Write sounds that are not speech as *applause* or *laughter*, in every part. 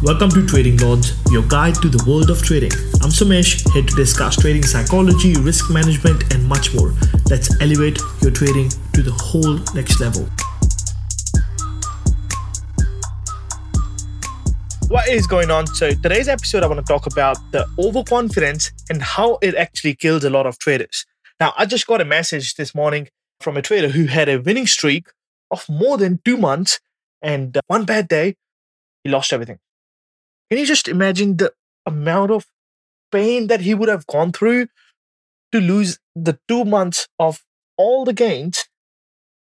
Welcome to Trading Lords, your guide to the world of trading. I'm Somesh, here to discuss trading psychology, risk management, and much more. Let's elevate your trading to the whole next level. What is going on? So, today's episode, I want to talk about the overconfidence and how it actually kills a lot of traders. Now, I just got a message this morning from a trader who had a winning streak of more than two months, and uh, one bad day, he lost everything. Can you just imagine the amount of pain that he would have gone through to lose the two months of all the gains,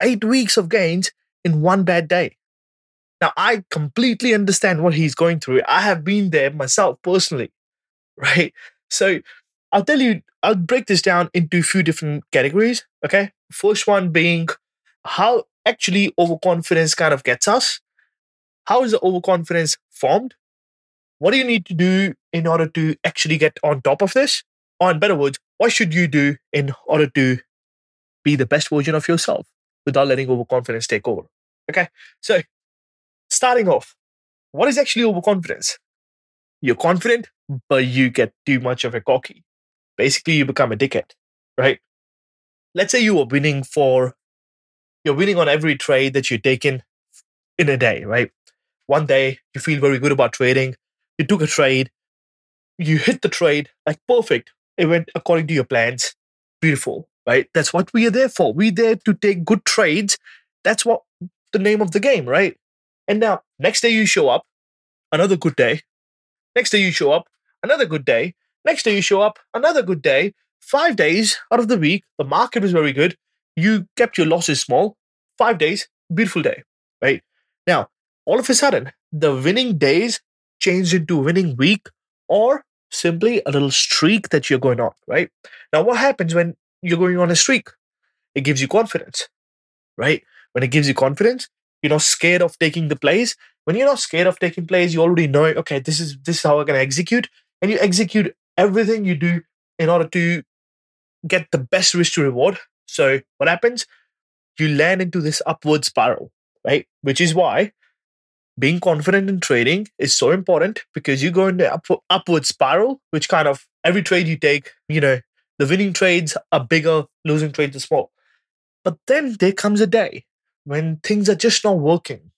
eight weeks of gains in one bad day? Now, I completely understand what he's going through. I have been there myself personally, *laughs* right? So I'll tell you, I'll break this down into a few different categories. Okay. First one being how actually overconfidence kind of gets us. How is the overconfidence formed? What do you need to do in order to actually get on top of this? Or, in better words, what should you do in order to be the best version of yourself without letting overconfidence take over? Okay. So, starting off, what is actually overconfidence? You're confident, but you get too much of a cocky. Basically, you become a dickhead, right? Let's say you are winning for, you're winning on every trade that you take in in a day, right? One day you feel very good about trading you took a trade, you hit the trade like perfect. It went according to your plans. Beautiful, right? That's what we are there for. We're there to take good trades. That's what the name of the game, right? And now, next day you show up, another good day. Next day you show up, another good day. Next day you show up, another good day. Five days out of the week, the market was very good. You kept your losses small. Five days, beautiful day, right? Now, all of a sudden, the winning days changed into winning week or simply a little streak that you're going on, right? Now, what happens when you're going on a streak? It gives you confidence, right? When it gives you confidence, you're not scared of taking the plays. When you're not scared of taking plays, you already know, okay, this is this is how I'm gonna execute, and you execute everything you do in order to get the best risk to reward. So what happens? You land into this upward spiral, right? Which is why being confident in trading is so important because you go into up, upward spiral, which kind of every trade you take, you know, the winning trades are bigger, losing trades are small. But then there comes a day when things are just not working.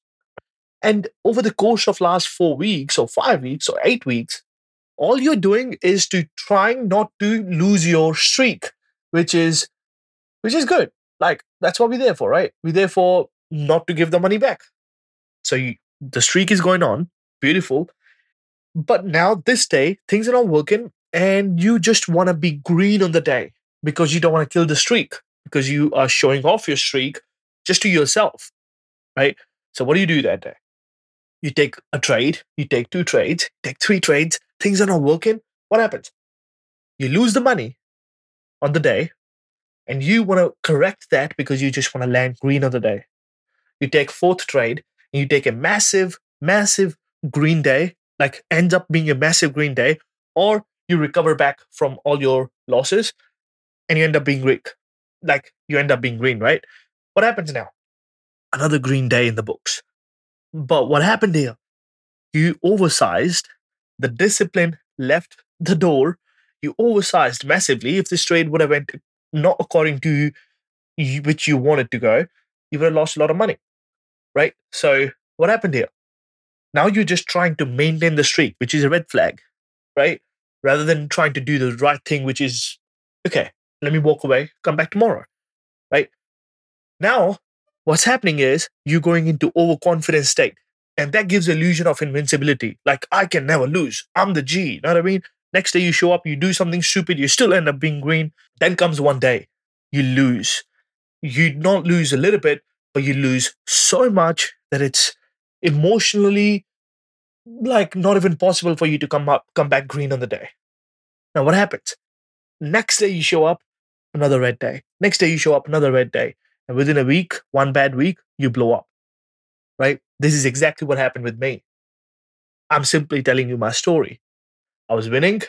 And over the course of last four weeks or five weeks or eight weeks, all you're doing is to trying not to lose your streak, which is which is good. Like that's what we're there for, right? We're there for not to give the money back. So you, the streak is going on, beautiful. But now, this day, things are not working, and you just want to be green on the day because you don't want to kill the streak because you are showing off your streak just to yourself, right? So, what do you do that day? You take a trade, you take two trades, take three trades, things are not working. What happens? You lose the money on the day, and you want to correct that because you just want to land green on the day. You take fourth trade, and you take a massive, massive green day, like ends up being a massive green day, or you recover back from all your losses and you end up being green. Like you end up being green, right? What happens now? Another green day in the books. But what happened here? You oversized, the discipline left the door, you oversized massively. If this trade would have went not according to you, which you wanted to go, you would have lost a lot of money right? So what happened here? Now you're just trying to maintain the streak, which is a red flag, right? Rather than trying to do the right thing, which is, okay, let me walk away, come back tomorrow, right? Now, what's happening is you're going into overconfident state. And that gives illusion of invincibility. Like, I can never lose. I'm the G. You know what I mean? Next day you show up, you do something stupid, you still end up being green. Then comes one day, you lose. You not lose a little bit, but you lose so much that it's emotionally like not even possible for you to come up come back green on the day. Now what happens? Next day you show up another red day. Next day you show up another red day. And within a week one bad week you blow up. Right? This is exactly what happened with me. I'm simply telling you my story. I was winning.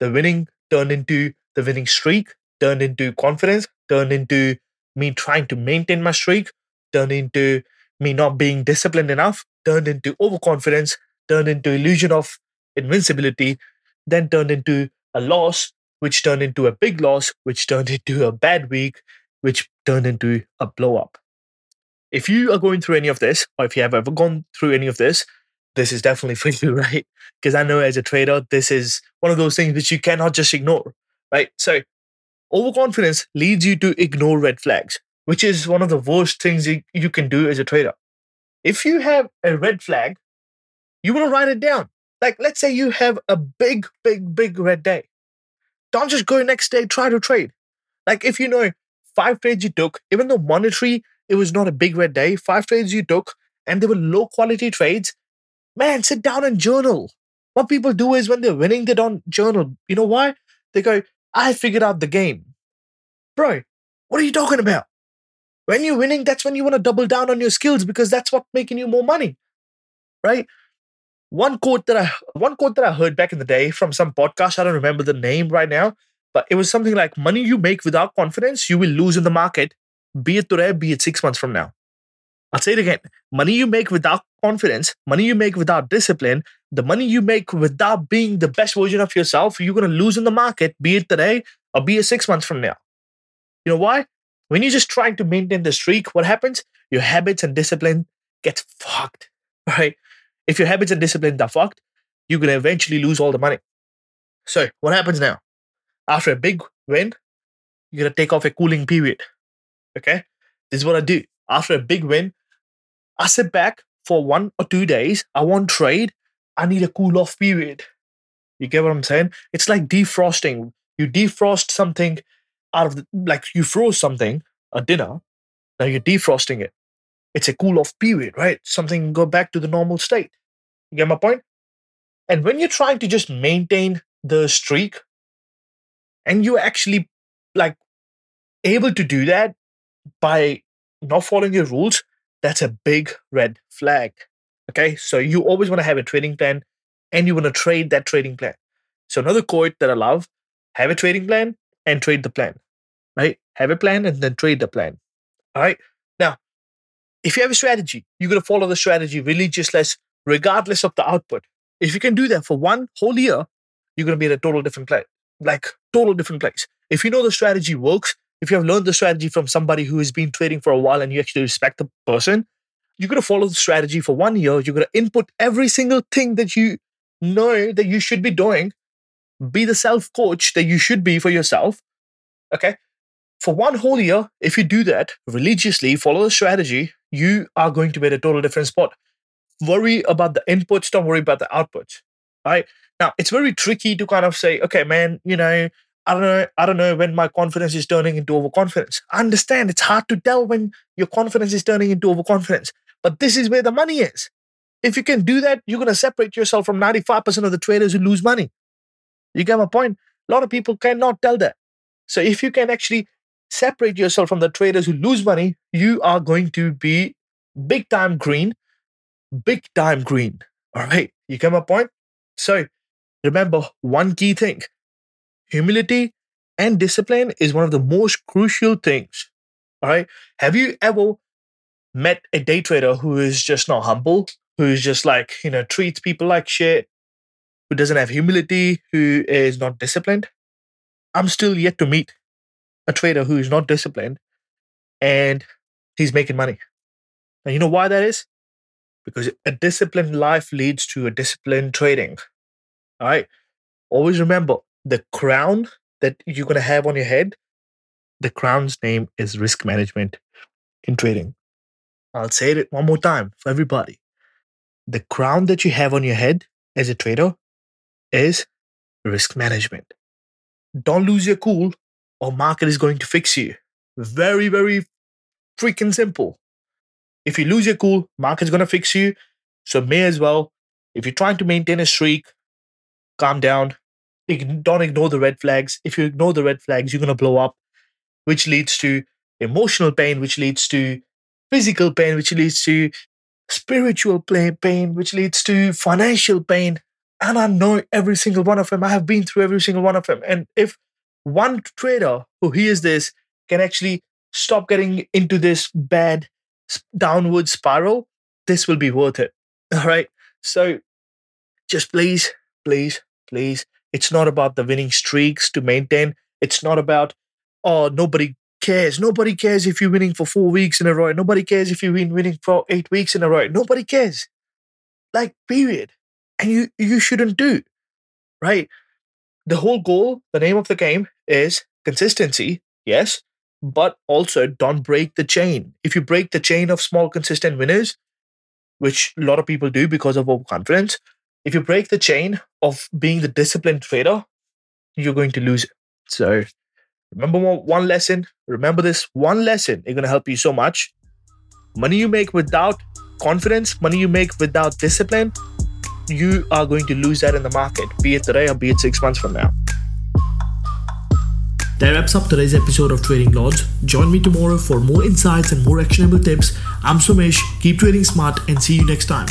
The winning turned into the winning streak turned into confidence turned into me trying to maintain my streak turned into me not being disciplined enough, turned into overconfidence, turned into illusion of invincibility, then turned into a loss, which turned into a big loss, which turned *laughs* into a bad week, which turned into a blow up. If you are going through any of this, or if you have ever gone through any of this, this is definitely for *laughs* you, right? Because I know as a trader, this is one of those things which you cannot just ignore, right? So, overconfidence leads you to ignore red flags, which is one of the worst things you, can do as a trader. If you have a red flag, you want to write it down. Like, let's say you have a big, big, big red day. Don't just go next day, try to trade. Like, if you know five trades you took, even though monetary, it was not a big red day, five trades you took, and they were low quality trades, man, sit down and journal. What people do is when they're winning, they don't journal. You know why? They go, I figured out the game. Bro, what are you talking about? When you're winning, that's when you want to double down on your skills because that's what's making you more money. Right? One quote that I one quote that I heard back in the day from some podcast, I don't remember the name right now, but it was something like money you make without confidence, you will lose in the market, be it today, be it six months from now. I'll say it again. Money you make without confidence, money you make without discipline, the money you make without being the best version of yourself, you're going to lose in the market, be it today or be it six months from now. You know why? When you're just trying to maintain the streak, what happens? Your habits and discipline get fucked, *laughs* right? If your habits and discipline are fucked, you're to eventually lose all the money. So, what happens now? After a big win, you're to take off a cooling period. Okay? This is what I do. After a big win, I sit back for one or two days. I won't trade. I need a cool off period. You get what I'm saying? It's like defrosting. You defrost something out of the, like you froze something, a dinner. Now you're defrosting it. It's a cool off period, right? Something go back to the normal state. You get my point? And when you're trying to just maintain the streak and you're actually like able to do that by not following your rules, that's a big red flag. Okay, so you always want to have a trading plan and you want to trade that trading plan. So, another quote that I love have a trading plan and trade the plan, right? Have a plan and then trade the plan. All right. Now, if you have a strategy, you're going to follow the strategy religiously, regardless of the output. If you can do that for one whole year, you're going to be at a total different place, like total different place. If you know the strategy works, if you have learned the strategy from somebody who has been trading for a while and you actually respect the person, you're going to follow the strategy for one year. You're going to input every single thing that you know that you should be doing. Be the self coach that you should be for yourself. Okay. For one whole year, if you do that religiously, follow the strategy, you are going to be at a total different spot. Worry about the inputs, don't worry about the outputs. Right. Now, it's very tricky to kind of say, okay, man, you know, I don't know. I don't know when my confidence is turning into overconfidence. I understand it's hard to tell when your confidence is turning into overconfidence, but this is where the money is. If you can do that, you're going to separate yourself from 95% of the traders who lose money. You get my point? A lot of people cannot tell that. So if you can actually separate yourself from the traders who lose money, you are going to be big time green, big time green. All right. You get my point? So remember one key thing humility and discipline is one of the most crucial things. All right. Have you ever met a day trader who is just not humble, who is just like, you know, treats people like shit, who doesn't have humility, who is not disciplined? I'm still yet to meet a trader who is not disciplined and he's making money. And you know why that is? Because a disciplined life leads to a disciplined trading. All right. Always remember the crown that you're going to have on your head, the crown's name is risk management in trading. I'll say it one more time for everybody. The crown that you have on your head as a trader is risk management. Don't lose your cool or market is going to fix you. Very, very freaking simple. If you lose your cool, market's going to fix you. So may as well, if you're trying to maintain a streak, calm down, don't ignore the red flags. If you ignore the red flags, you're going to blow up, which leads to emotional pain, which leads to physical pain, which leads to spiritual pain, which leads to financial pain. And I know every single one of them. I have been through every single one of them. And if one trader who hears this can actually stop getting into this bad downward spiral, this will be worth it. *laughs* All right. So just please, please, please. It's not about the winning streaks to maintain. It's not about, oh, nobody cares. Nobody cares if you're winning for four weeks in a row. Nobody cares if you've been winning for eight weeks in a row. Nobody cares. Like, period. And you you shouldn't do. Right? The whole goal, the name of the game is consistency, yes, but also don't break the chain. If you break the chain of small consistent winners, which a lot of people do because of overconfidence, if you break the chain of being the disciplined trader, you're going to lose it. So remember one lesson. Remember this one lesson. It's going to help you so much. Money you make without confidence, money you make without discipline, you are going to lose that in the market, be it today or be it six months from now. That wraps up today's episode of Trading Lords. Join me tomorrow for more insights and more actionable tips. I'm Somesh. Keep trading smart and see you next time.